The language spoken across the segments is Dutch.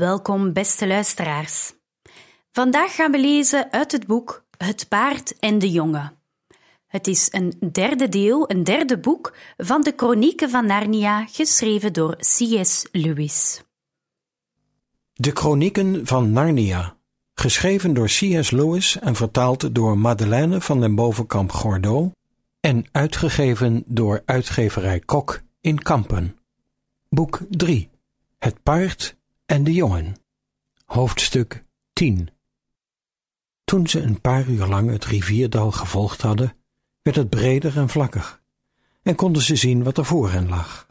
Welkom, beste luisteraars. Vandaag gaan we lezen uit het boek Het paard en de jongen. Het is een derde deel, een derde boek van de Chronieken van Narnia, geschreven door C.S. Lewis. De Chronieken van Narnia, geschreven door C.S. Lewis en vertaald door Madeleine van den Bovenkamp Gordeau en uitgegeven door uitgeverij Kok in Kampen. Boek 3 Het paard en de jongen. Hoofdstuk 10 Toen ze een paar uur lang het rivierdal gevolgd hadden, werd het breder en vlakker, en konden ze zien wat er voor hen lag.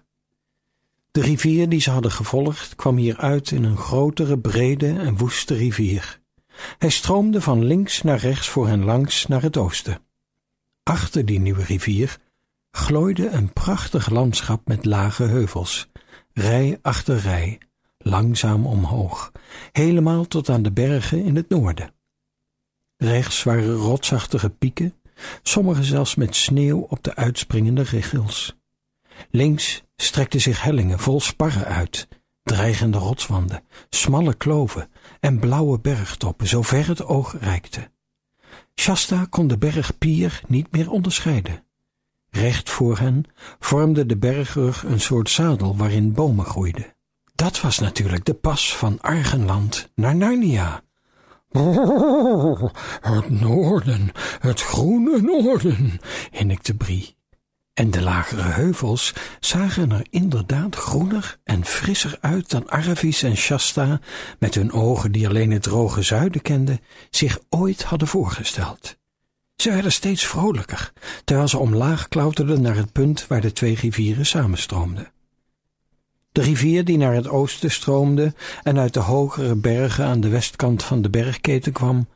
De rivier die ze hadden gevolgd kwam hier uit in een grotere, brede en woeste rivier. Hij stroomde van links naar rechts voor hen langs naar het oosten. Achter die nieuwe rivier glooide een prachtig landschap met lage heuvels, rij achter rij, langzaam omhoog, helemaal tot aan de bergen in het noorden. Rechts waren rotsachtige pieken, sommige zelfs met sneeuw op de uitspringende richels. Links strekten zich hellingen vol sparren uit, dreigende rotswanden, smalle kloven en blauwe bergtoppen, zover het oog reikte. Shasta kon de berg Pier niet meer onderscheiden. Recht voor hen vormde de bergrug een soort zadel waarin bomen groeiden. Dat was natuurlijk de pas van Argenland naar Narnia. Het noorden, het groene noorden, hinnikte Brie. En de lagere heuvels zagen er inderdaad groener en frisser uit dan Aravis en Shasta, met hun ogen die alleen het droge zuiden kenden, zich ooit hadden voorgesteld. Ze werden steeds vrolijker, terwijl ze omlaag klauterden naar het punt waar de twee rivieren samenstroomden. De rivier die naar het oosten stroomde en uit de hogere bergen aan de westkant van de bergketen kwam,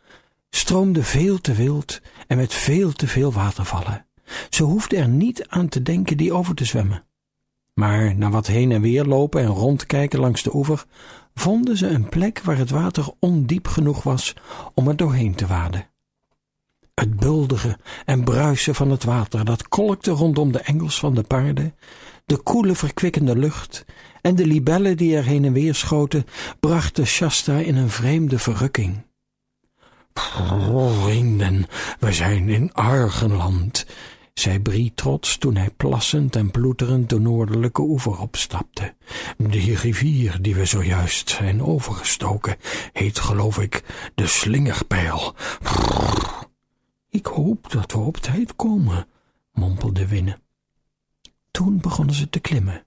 stroomde veel te wild en met veel te veel watervallen. Ze hoefde er niet aan te denken die over te zwemmen. Maar na wat heen en weer lopen en rondkijken langs de oever, vonden ze een plek waar het water ondiep genoeg was om er doorheen te waden. Het bulderen en bruisen van het water dat kolkte rondom de engels van de paarden, de koele verkwikkende lucht en de libellen die er heen en weer schoten, brachten Shasta in een vreemde verrukking. Vrienden, we zijn in Argenland, zei Brie trots toen hij plassend en ploeterend de noordelijke oever opstapte. Die rivier die we zojuist zijn overgestoken, heet geloof ik de Slingerpijl. Ik hoop dat we op tijd komen, mompelde Winne. Toen begonnen ze te klimmen,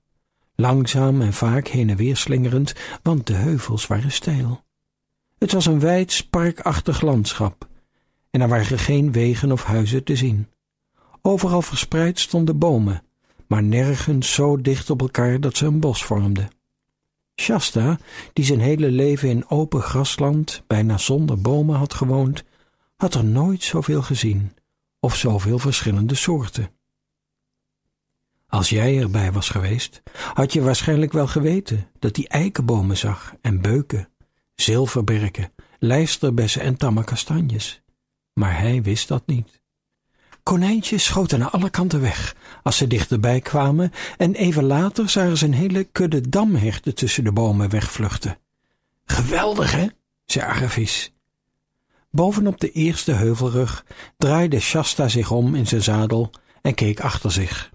langzaam en vaak heen en weer slingerend, want de heuvels waren steil. Het was een wijd, parkachtig landschap, en er waren geen wegen of huizen te zien. Overal verspreid stonden bomen, maar nergens zo dicht op elkaar dat ze een bos vormden. Shasta, die zijn hele leven in open grasland, bijna zonder bomen had gewoond, had er nooit zoveel gezien, of zoveel verschillende soorten. Als jij erbij was geweest, had je waarschijnlijk wel geweten dat hij eikenbomen zag en beuken, zilverberken, lijsterbessen en tamme kastanjes. Maar hij wist dat niet. Konijntjes schoten naar alle kanten weg als ze dichterbij kwamen en even later zagen ze een hele kudde damherten tussen de bomen wegvluchten. Geweldig, hè? zei Aravis. Bovenop de eerste heuvelrug draaide Shasta zich om in zijn zadel en keek achter zich.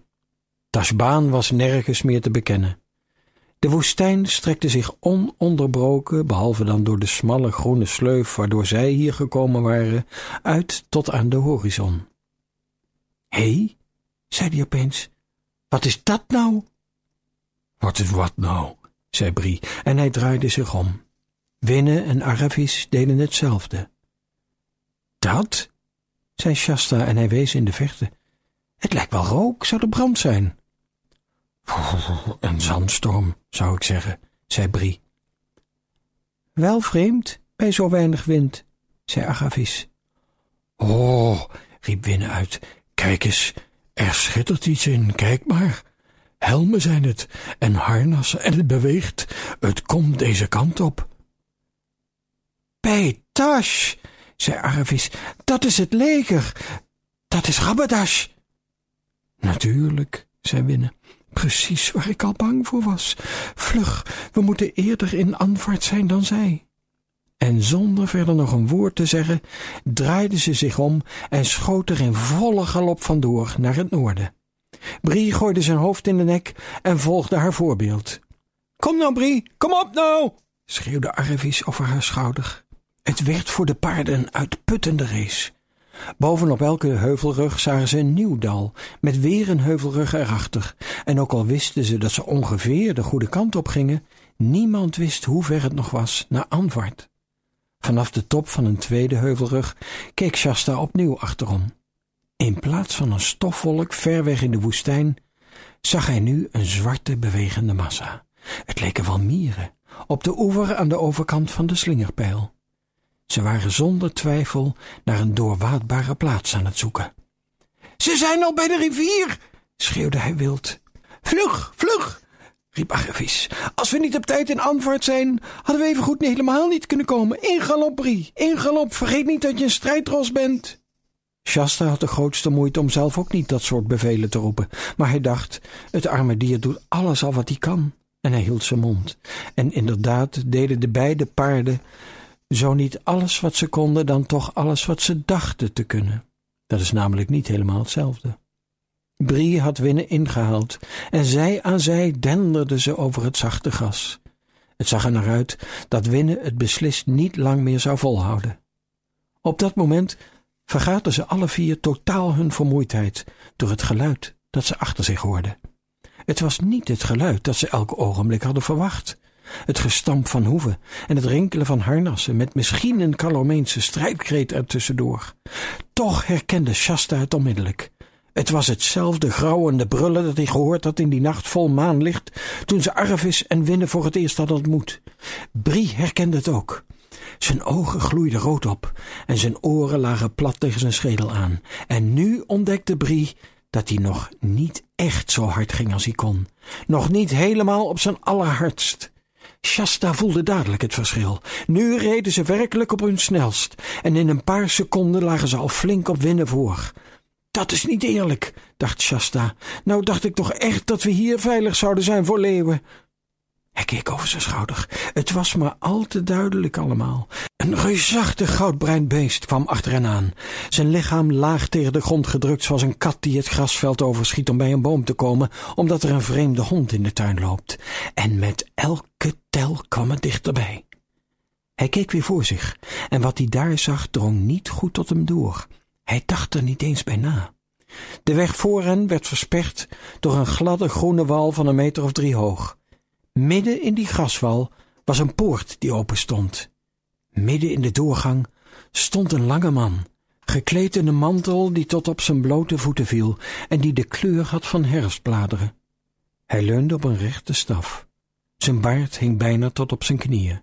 Tashbaan was nergens meer te bekennen. De woestijn strekte zich ononderbroken, behalve dan door de smalle groene sleuf waardoor zij hier gekomen waren, uit tot aan de horizon. Hé, hey, zei hij opeens, wat is dat nou? Wat is wat nou? zei Brie, en hij draaide zich om. Winne en Aravis deden hetzelfde. Dat? zei Shasta en hij wees in de verte. Het lijkt wel rook, zou de brand zijn. Een zandstorm, zou ik zeggen, zei Brie. Wel vreemd bij zo weinig wind, zei Agavis. Oh, riep Winne uit, kijk eens, er schittert iets in, kijk maar. Helmen zijn het, en harnassen, en het beweegt. Het komt deze kant op. Bij zei Aravis, dat is het leger. Dat is Rabadash. Natuurlijk, zei Winne. Precies waar ik al bang voor was. Vlug, we moeten eerder in Anvaart zijn dan zij. En zonder verder nog een woord te zeggen, draaide ze zich om en schoot er in volle galop vandoor naar het noorden. Brie gooide zijn hoofd in de nek en volgde haar voorbeeld. Kom nou, Brie, kom op nou! schreeuwde Arvis over haar schouder. Het werd voor de paarden een uitputtende race. Bovenop elke heuvelrug zagen ze een nieuw dal, met weer een heuvelrug erachter. En ook al wisten ze dat ze ongeveer de goede kant op gingen, niemand wist hoe ver het nog was naar Anvart. Vanaf de top van een tweede heuvelrug keek Shasta opnieuw achterom. In plaats van een stofwolk ver weg in de woestijn, zag hij nu een zwarte bewegende massa. Het leken wel mieren, op de oever aan de overkant van de slingerpijl. Ze waren zonder twijfel naar een doorwaadbare plaats aan het zoeken. Ze zijn al bij de rivier, schreeuwde hij wild. Vlug, vlug, riep Arvis. Als we niet op tijd in Anvaart zijn, hadden we even goed helemaal niet kunnen komen. In galop, Brie, in galop, vergeet niet dat je een strijdros bent. Shasta had de grootste moeite om zelf ook niet dat soort bevelen te roepen, maar hij dacht, het arme dier doet alles al wat hij kan. En hij hield zijn mond. En inderdaad deden de beide paarden zo niet alles wat ze konden, dan toch alles wat ze dachten te kunnen. Dat is namelijk niet helemaal hetzelfde. Brie had Winnen ingehaald en zij aan zij denderden ze over het zachte gras. Het zag er naar uit dat Winnen het beslist niet lang meer zou volhouden. Op dat moment vergaten ze alle vier totaal hun vermoeidheid door het geluid dat ze achter zich hoorden. Het was niet het geluid dat ze elk ogenblik hadden verwacht. Het gestamp van hoeven en het rinkelen van harnassen met misschien een Calomeense strijdkreet ertussendoor. Toch herkende Shasta het onmiddellijk. Het was hetzelfde grauwende brullen dat hij gehoord had in die nacht vol maanlicht toen ze Arvis en Winne voor het eerst hadden ontmoet. Brie herkende het ook. Zijn ogen gloeiden rood op en zijn oren lagen plat tegen zijn schedel aan. En nu ontdekte Brie dat hij nog niet echt zo hard ging als hij kon. Nog niet helemaal op zijn allerhardst. Shasta voelde dadelijk het verschil. Nu reden ze werkelijk op hun snelst en in een paar seconden lagen ze al flink op winnen voor. Dat is niet eerlijk, dacht Shasta. Nou dacht ik toch echt dat we hier veilig zouden zijn voor leeuwen. Hij keek over zijn schouder. Het was maar al te duidelijk allemaal. Een reusachtig goudbruin beest kwam achter hen aan. Zijn lichaam laag tegen de grond gedrukt zoals een kat die het grasveld overschiet om bij een boom te komen, omdat er een vreemde hond in de tuin loopt. En met elke tel kwam het dichterbij. Hij keek weer voor zich, en wat hij daar zag drong niet goed tot hem door. Hij dacht er niet eens bij na. De weg voor hen werd versperd door een gladde groene wal van een meter of drie hoog. Midden in die graswal was een poort die open stond. Midden in de doorgang stond een lange man, gekleed in een mantel die tot op zijn blote voeten viel en die de kleur had van herfstbladeren. Hij leunde op een rechte staf. Zijn baard hing bijna tot op zijn knieën.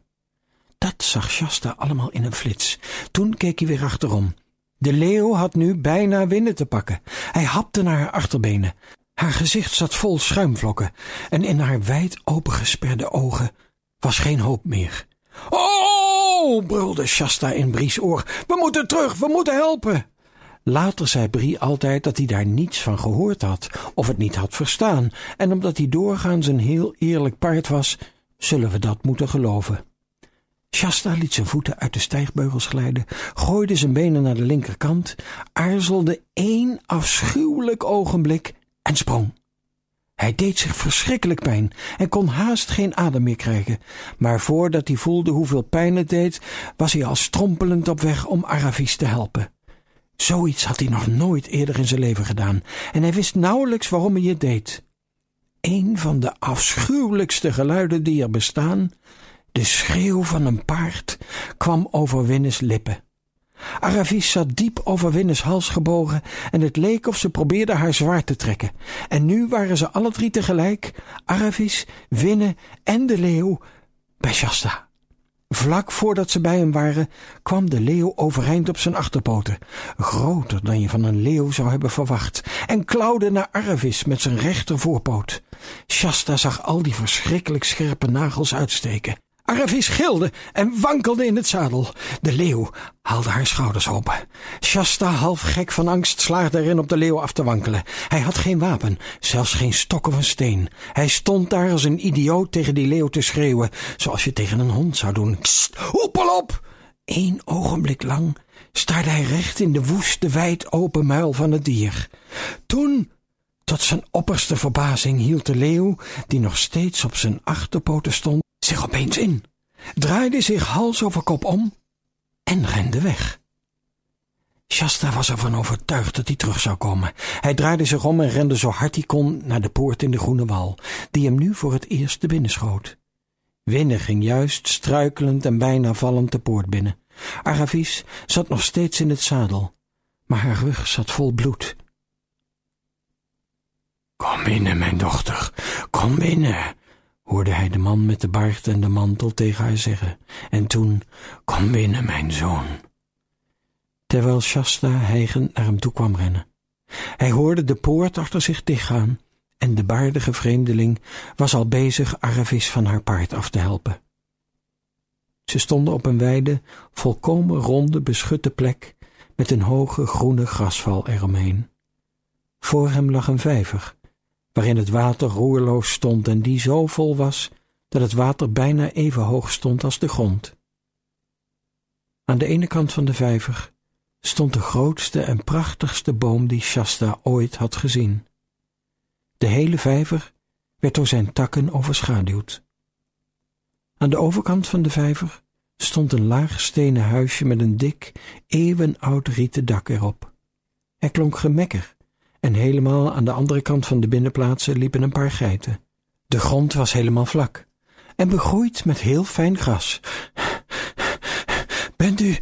Dat zag Shasta allemaal in een flits. Toen keek hij weer achterom. De leeuw had nu bijna winnen te pakken. Hij hapte naar haar achterbenen. Haar gezicht zat vol schuimvlokken en in haar wijd opengesperde ogen was geen hoop meer. Oh, brulde Shasta in Brie's oor. We moeten terug, we moeten helpen. Later zei Brie altijd dat hij daar niets van gehoord had of het niet had verstaan, en omdat hij doorgaans een heel eerlijk paard was, zullen we dat moeten geloven. Shasta liet zijn voeten uit de stijgbeugels glijden, gooide zijn benen naar de linkerkant, aarzelde één afschuwelijk ogenblik en sprong. Hij deed zich verschrikkelijk pijn en kon haast geen adem meer krijgen, maar voordat hij voelde hoeveel pijn het deed, was hij al strompelend op weg om Aravis te helpen. Zoiets had hij nog nooit eerder in zijn leven gedaan en hij wist nauwelijks waarom hij het deed. Een van de afschuwelijkste geluiden die er bestaan, de schreeuw van een paard, kwam over Winnes lippen. Aravis zat diep over Winnes hals gebogen en het leek of ze probeerde haar zwaard te trekken. En nu waren ze alle drie tegelijk, Aravis, Winne en de leeuw, bij Shasta. Vlak voordat ze bij hem waren, kwam de leeuw overeind op zijn achterpoten, groter dan je van een leeuw zou hebben verwacht, en klauwde naar Aravis met zijn rechter voorpoot. Shasta zag al die verschrikkelijk scherpe nagels uitsteken. Aravis gilde en wankelde in het zadel. De leeuw haalde haar schouders open. Shasta, half gek van angst, slaagde erin op de leeuw af te wankelen. Hij had geen wapen, zelfs geen stok of een steen. Hij stond daar als een idioot tegen die leeuw te schreeuwen, zoals je tegen een hond zou doen. Kst, hoepel op! Eén ogenblik lang staarde hij recht in de woeste, wijd open muil van het dier. Toen tot zijn opperste verbazing hield de leeuw, die nog steeds op zijn achterpoten stond, zich opeens in, draaide zich hals over kop om en rende weg. Shasta was ervan overtuigd dat hij terug zou komen. Hij draaide zich om en rende zo hard hij kon naar de poort in de groene wal, die hem nu voor het eerst te binnen schoot. Winne ging juist, struikelend en bijna vallend de poort binnen. Aravis zat nog steeds in het zadel, maar haar rug zat vol bloed. Kom binnen, mijn dochter, kom binnen, hoorde hij de man met de baard en de mantel tegen haar zeggen, en toen, kom binnen, mijn zoon. Terwijl Shasta hijgend naar hem toe kwam rennen. Hij hoorde de poort achter zich dichtgaan, en de baardige vreemdeling was al bezig Aravis van haar paard af te helpen. Ze stonden op een wijde, volkomen ronde, beschutte plek met een hoge groene grasval eromheen. Voor hem lag een vijver, waarin het water roerloos stond en die zo vol was dat het water bijna even hoog stond als de grond. Aan de ene kant van de vijver stond de grootste en prachtigste boom die Shasta ooit had gezien. De hele vijver werd door zijn takken overschaduwd. Aan de overkant van de vijver stond een laag stenen huisje met een dik, eeuwenoud rieten dak erop. Er klonk gemekker en helemaal aan de andere kant van de binnenplaatsen liepen een paar geiten. De grond was helemaal vlak en begroeid met heel fijn gras. Bent u,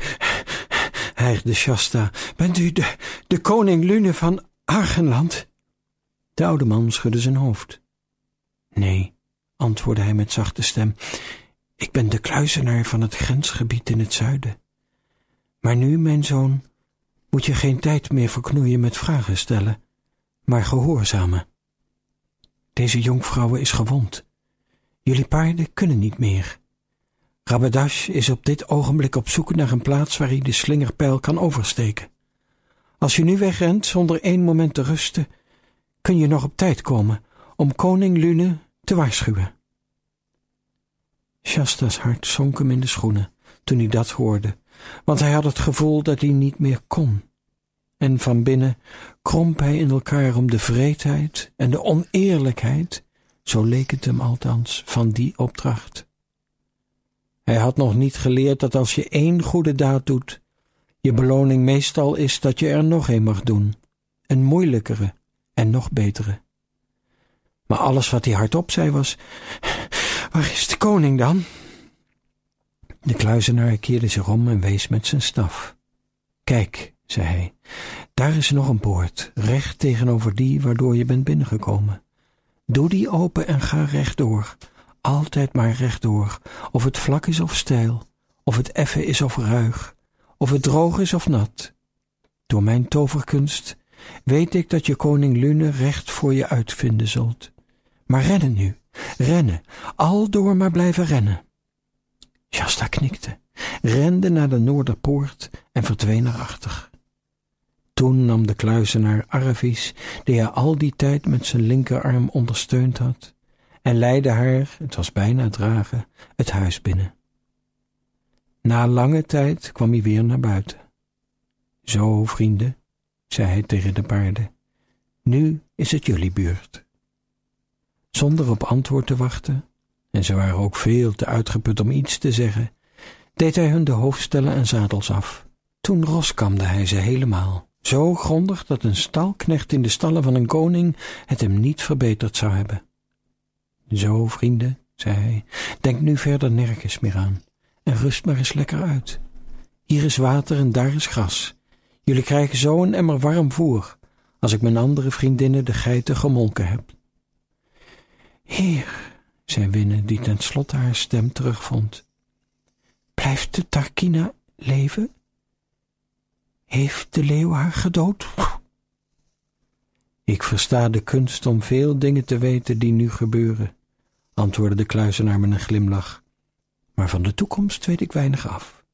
hijgde Shasta, bent u de, de koning Lune van Argenland? De oude man schudde zijn hoofd. Nee, antwoordde hij met zachte stem, ik ben de kluizenaar van het grensgebied in het zuiden. Maar nu, mijn zoon, moet je geen tijd meer verknoeien met vragen stellen maar gehoorzamen. Deze jonkvrouwe is gewond. Jullie paarden kunnen niet meer. Rabadash is op dit ogenblik op zoek naar een plaats waar hij de slingerpijl kan oversteken. Als je nu wegrent zonder één moment te rusten, kun je nog op tijd komen om koning Lune te waarschuwen. Shasta's hart zonk hem in de schoenen toen hij dat hoorde, want hij had het gevoel dat hij niet meer kon en van binnen kromp hij in elkaar om de vreedheid en de oneerlijkheid, zo leek het hem althans, van die opdracht. Hij had nog niet geleerd dat als je één goede daad doet, je beloning meestal is dat je er nog een mag doen, een moeilijkere en nog betere. Maar alles wat hij hardop zei was, waar is de koning dan? De kluizenaar keerde zich om en wees met zijn staf. Kijk, zei hij, daar is nog een poort, recht tegenover die waardoor je bent binnengekomen. Doe die open en ga rechtdoor, altijd maar rechtdoor, of het vlak is of steil, of het effen is of ruig, of het droog is of nat. Door mijn toverkunst weet ik dat je koning Lune recht voor je uitvinden zult. Maar rennen nu, rennen, al door maar blijven rennen. Shasta knikte, rende naar de Noorderpoort en verdween erachter. Toen nam de kluizenaar Aravis, die hij al die tijd met zijn linkerarm ondersteund had, en leidde haar, het was bijna dragen, het huis binnen. Na lange tijd kwam hij weer naar buiten. Zo, vrienden, zei hij tegen de paarden, nu is het jullie beurt. Zonder op antwoord te wachten, en ze waren ook veel te uitgeput om iets te zeggen, deed hij hun de hoofdstellen en zadels af. Toen roskamde hij ze helemaal zo grondig dat een stalknecht in de stallen van een koning het hem niet verbeterd zou hebben. Zo, vrienden, zei hij, denk nu verder nergens meer aan en rust maar eens lekker uit. Hier is water en daar is gras. Jullie krijgen zo een emmer warm voer, als ik mijn andere vriendinnen de geiten gemolken heb. Heer, zei Winne, die tenslotte haar stem terugvond. Blijft de Tarkina leven? Heeft de leeuw haar gedood? Ik versta de kunst om veel dingen te weten die nu gebeuren, antwoordde de kluizenaar met een glimlach. Maar van de toekomst weet ik weinig af.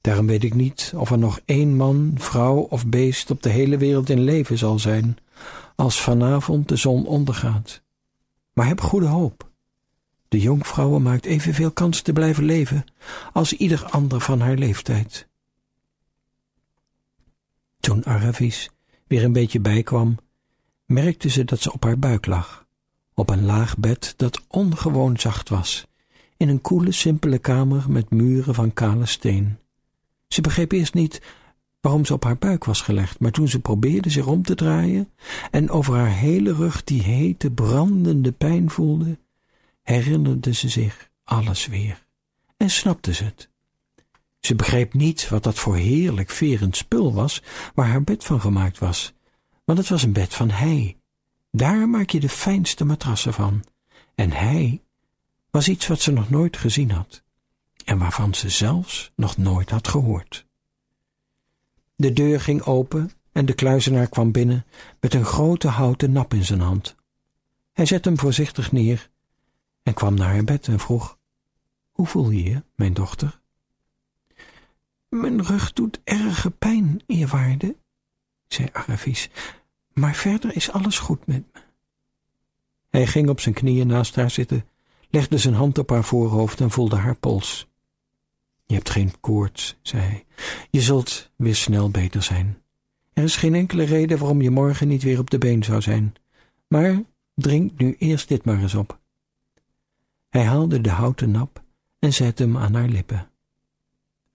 Daarom weet ik niet of er nog één man, vrouw of beest op de hele wereld in leven zal zijn, als vanavond de zon ondergaat. Maar heb goede hoop. De jonkvrouwen maakt evenveel kans te blijven leven als ieder ander van haar leeftijd. Toen Aravis weer een beetje bijkwam, merkte ze dat ze op haar buik lag, op een laag bed dat ongewoon zacht was, in een koele, simpele kamer met muren van kale steen. Ze begreep eerst niet waarom ze op haar buik was gelegd, maar toen ze probeerde zich om te draaien en over haar hele rug die hete, brandende pijn voelde, herinnerde ze zich alles weer en snapte ze het. Ze begreep niet wat dat voor heerlijk verend spul was waar haar bed van gemaakt was, want het was een bed van hei. Daar maak je de fijnste matrassen van. En hei was iets wat ze nog nooit gezien had en waarvan ze zelfs nog nooit had gehoord. De deur ging open en de kluizenaar kwam binnen met een grote houten nap in zijn hand. Hij zette hem voorzichtig neer en kwam naar haar bed en vroeg: Hoe voel je je, mijn dochter? Mijn rug doet erge pijn, eerwaarde, zei Aravis, maar verder is alles goed met me. Hij ging op zijn knieën naast haar zitten, legde zijn hand op haar voorhoofd en voelde haar pols. Je hebt geen koorts, zei hij. Je zult weer snel beter zijn. Er is geen enkele reden waarom je morgen niet weer op de been zou zijn. Maar drink nu eerst dit maar eens op. Hij haalde de houten nap en zette hem aan haar lippen.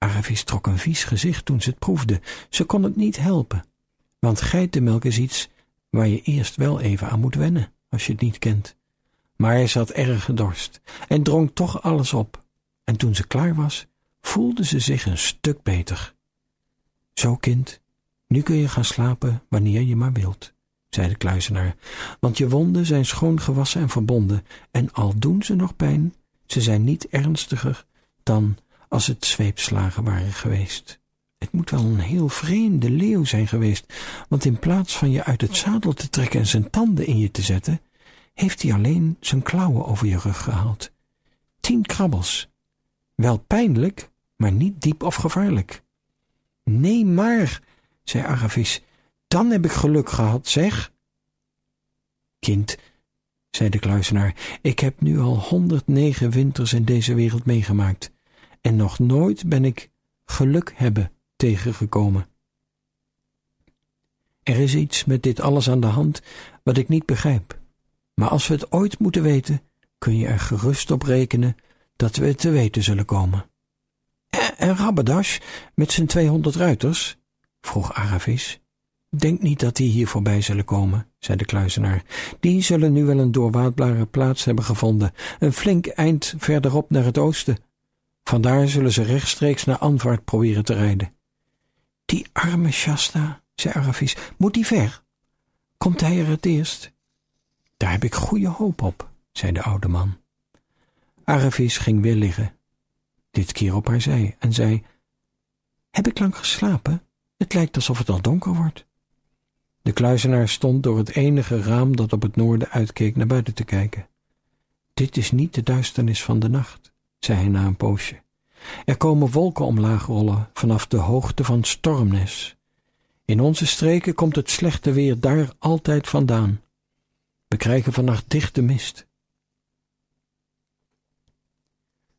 Aravis trok een vies gezicht toen ze het proefde. Ze kon het niet helpen, want geitenmelk is iets waar je eerst wel even aan moet wennen, als je het niet kent. Maar hij zat erg gedorst en dronk toch alles op. En toen ze klaar was, voelde ze zich een stuk beter. Zo, kind, nu kun je gaan slapen wanneer je maar wilt, zei de kluizenaar, want je wonden zijn schoon gewassen en verbonden, en al doen ze nog pijn, ze zijn niet ernstiger dan als het zweepslagen waren geweest. Het moet wel een heel vreemde leeuw zijn geweest, want in plaats van je uit het zadel te trekken en zijn tanden in je te zetten, heeft hij alleen zijn klauwen over je rug gehaald. Tien krabbels. Wel pijnlijk, maar niet diep of gevaarlijk. Nee, maar, zei Aravis, dan heb ik geluk gehad, zeg. Kind, zei de kluizenaar, ik heb nu al honderdnegen winters in deze wereld meegemaakt, en nog nooit ben ik geluk hebben tegengekomen. Er is iets met dit alles aan de hand wat ik niet begrijp, maar als we het ooit moeten weten, kun je er gerust op rekenen dat we het te weten zullen komen. En Rabadash met zijn tweehonderd ruiters? vroeg Aravis. Denk niet dat die hier voorbij zullen komen, zei de kluizenaar. Die zullen nu wel een doorwaadbare plaats hebben gevonden, een flink eind verderop naar het oosten. Vandaar zullen ze rechtstreeks naar Anvaart proberen te rijden. Die arme Shasta, zei Aravis, moet die ver? Komt hij er het eerst? Daar heb ik goede hoop op, zei de oude man. Aravis ging weer liggen dit keer op haar zij, en zei: Heb ik lang geslapen? Het lijkt alsof het al donker wordt. De kluizenaar stond door het enige raam dat op het noorden uitkeek naar buiten te kijken. Dit is niet de duisternis van de nacht, zei hij na een poosje. Er komen wolken omlaag rollen vanaf de hoogte van Stormnes. In onze streken komt het slechte weer daar altijd vandaan. We krijgen vannacht dichte mist.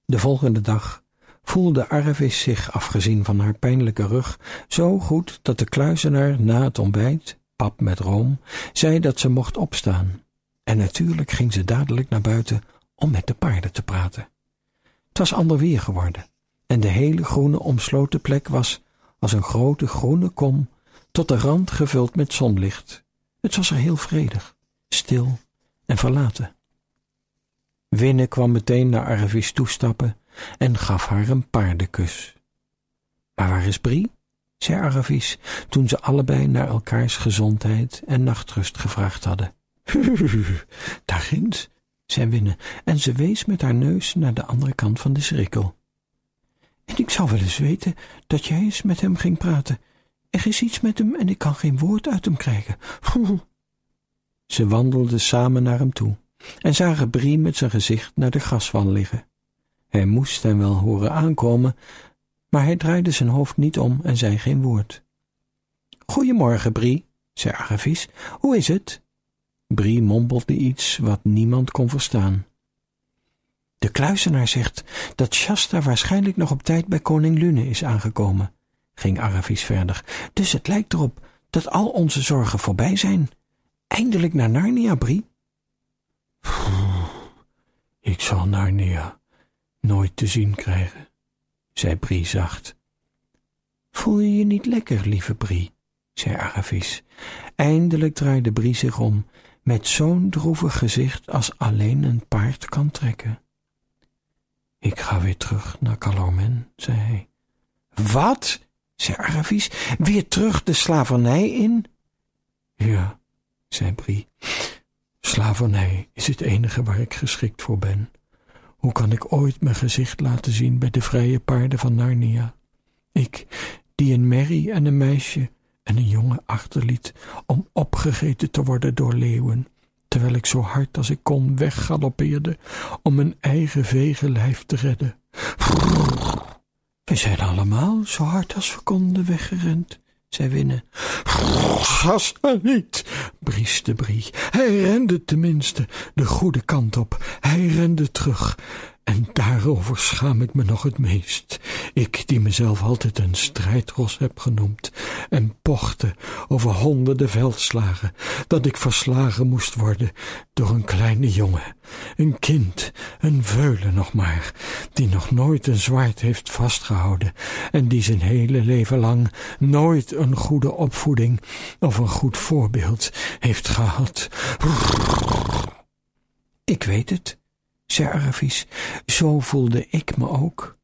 De volgende dag voelde Arvis zich, afgezien van haar pijnlijke rug, zo goed dat de kluizenaar na het ontbijt, pap met room, zei dat ze mocht opstaan. En natuurlijk ging ze dadelijk naar buiten om met de paarden te praten. Het was ander weer geworden, en de hele groene omsloten plek was als een grote groene kom tot de rand gevuld met zonlicht. Het was er heel vredig, stil en verlaten. Winne kwam meteen naar Arvis toestappen en gaf haar een paardenkus. Maar waar is Brie? zei Aravis, toen ze allebei naar elkaars gezondheid en nachtrust gevraagd hadden. Daar ginds, zei Winne, en ze wees met haar neus naar de andere kant van de cirkel. En ik zou wel eens weten dat jij eens met hem ging praten. Er is iets met hem en ik kan geen woord uit hem krijgen. Ze wandelden samen naar hem toe en zagen Brie met zijn gezicht naar de graswand liggen. Hij moest hem wel horen aankomen, maar hij draaide zijn hoofd niet om en zei geen woord. Goedemorgen, Brie, zei Aravis. Hoe is het? Brie mompelde iets wat niemand kon verstaan. De kluizenaar zegt dat Shasta waarschijnlijk nog op tijd bij koning Lune is aangekomen, ging Aravis verder. Dus het lijkt erop dat al onze zorgen voorbij zijn. Eindelijk naar Narnia, Brie. Ik zal Narnia nooit te zien krijgen, zei Brie zacht. Voel je je niet lekker, lieve Brie, zei Aravis. Eindelijk draaide Brie zich om, met zo'n droevig gezicht als alleen een paard kan trekken. Ik ga weer terug naar Calormen, zei hij. Wat? zei Aravis. Weer terug de slavernij in? Ja, zei Brie. Slavernij is het enige waar ik geschikt voor ben. Hoe kan ik ooit mijn gezicht laten zien bij de vrije paarden van Narnia? Ik, die een merrie en een meisje en een jongen achterliet om opgegeten te worden door leeuwen, terwijl ik zo hard als ik kon weggaloppeerde om mijn eigen vegenlijf te redden. We zijn allemaal zo hard als we konden weggerend, zei Winnen. Gast niet, brieste Brie. Hij rende tenminste de goede kant op. Hij rende terug. En daarover schaam ik me nog het meest. Ik, die mezelf altijd een strijdros heb genoemd, en pochte over honderden veldslagen, dat ik verslagen moest worden door een kleine jongen, een kind, een veulen nog maar, die nog nooit een zwaard heeft vastgehouden en die zijn hele leven lang nooit een goede opvoeding of een goed voorbeeld heeft gehad. Ik weet het zei. Zo voelde ik me ook.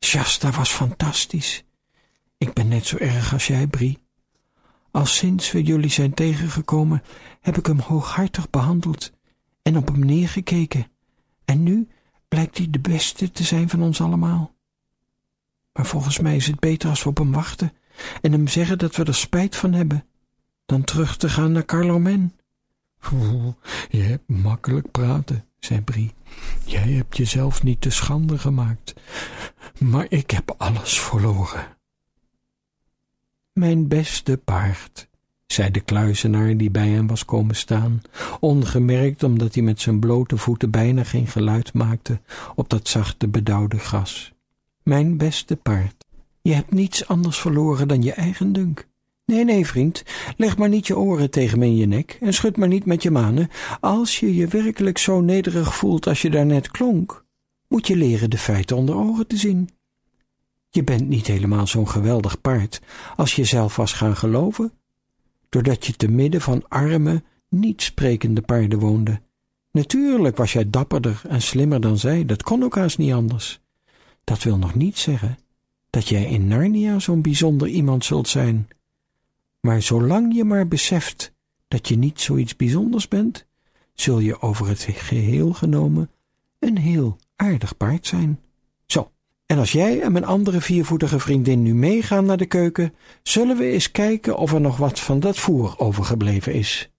Shasta was fantastisch. Ik ben net zo erg als jij, Brie. Al sinds we jullie zijn tegengekomen, heb ik hem hooghartig behandeld en op hem neergekeken. En nu blijkt hij de beste te zijn van ons allemaal. Maar volgens mij is het beter als we op hem wachten en hem zeggen dat we er spijt van hebben, dan terug te gaan naar Carlomen. Je hebt makkelijk praten, zei Brie. Jij hebt jezelf niet te schande gemaakt, maar ik heb alles verloren. Mijn beste paard, zei de kluizenaar die bij hem was komen staan, ongemerkt omdat hij met zijn blote voeten bijna geen geluid maakte op dat zachte bedauwde gras. Mijn beste paard, je hebt niets anders verloren dan je eigen dunk. Nee, nee, vriend, leg maar niet je oren tegen me in je nek en schud maar niet met je manen. Als je je werkelijk zo nederig voelt als je daarnet klonk, moet je leren de feiten onder ogen te zien. Je bent niet helemaal zo'n geweldig paard als je zelf was gaan geloven, doordat je te midden van arme, niet sprekende paarden woonde. Natuurlijk was jij dapperder en slimmer dan zij, dat kon ook haast niet anders. Dat wil nog niet zeggen dat jij in Narnia zo'n bijzonder iemand zult zijn. Maar zolang je maar beseft dat je niet zoiets bijzonders bent, zul je over het geheel genomen een heel aardig paard zijn. Zo, en als jij en mijn andere viervoetige vriendin nu meegaan naar de keuken, zullen we eens kijken of er nog wat van dat voer overgebleven is.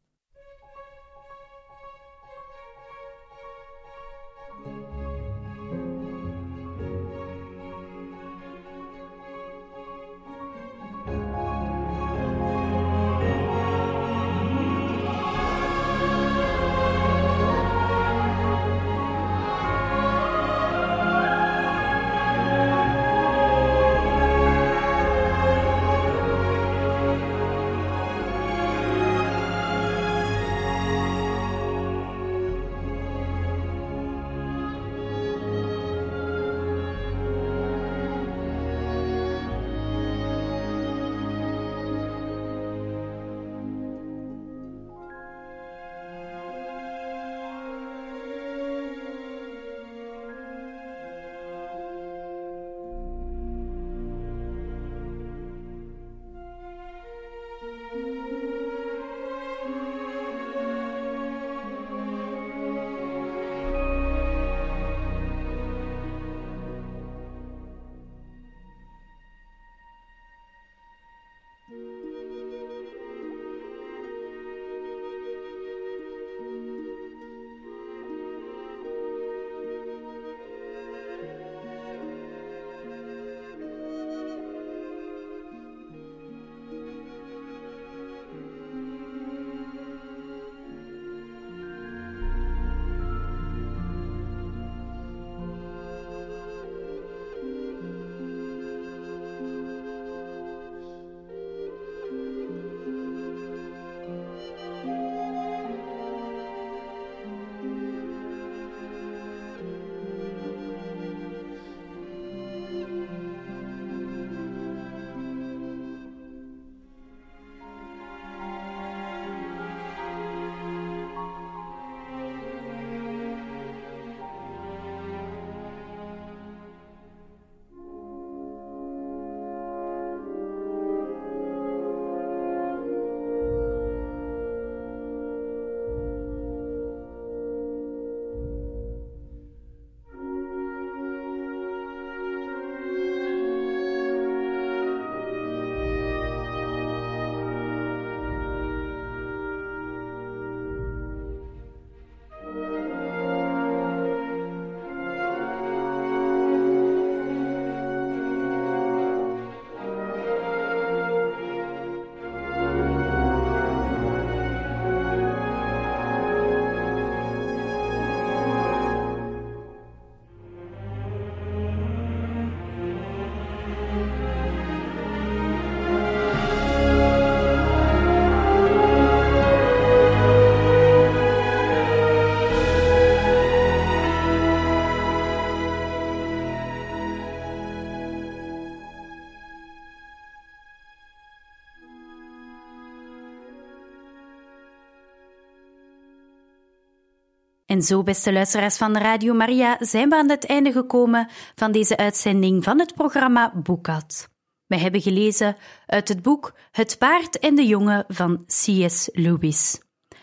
En zo, beste luisteraars van Radio Maria, zijn we aan het einde gekomen van deze uitzending van het programma Boekat. We hebben gelezen uit het boek Het paard en de jongen van C.S. Lewis,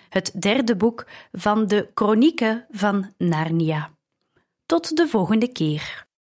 het derde boek van de Chronieken van Narnia. Tot de volgende keer.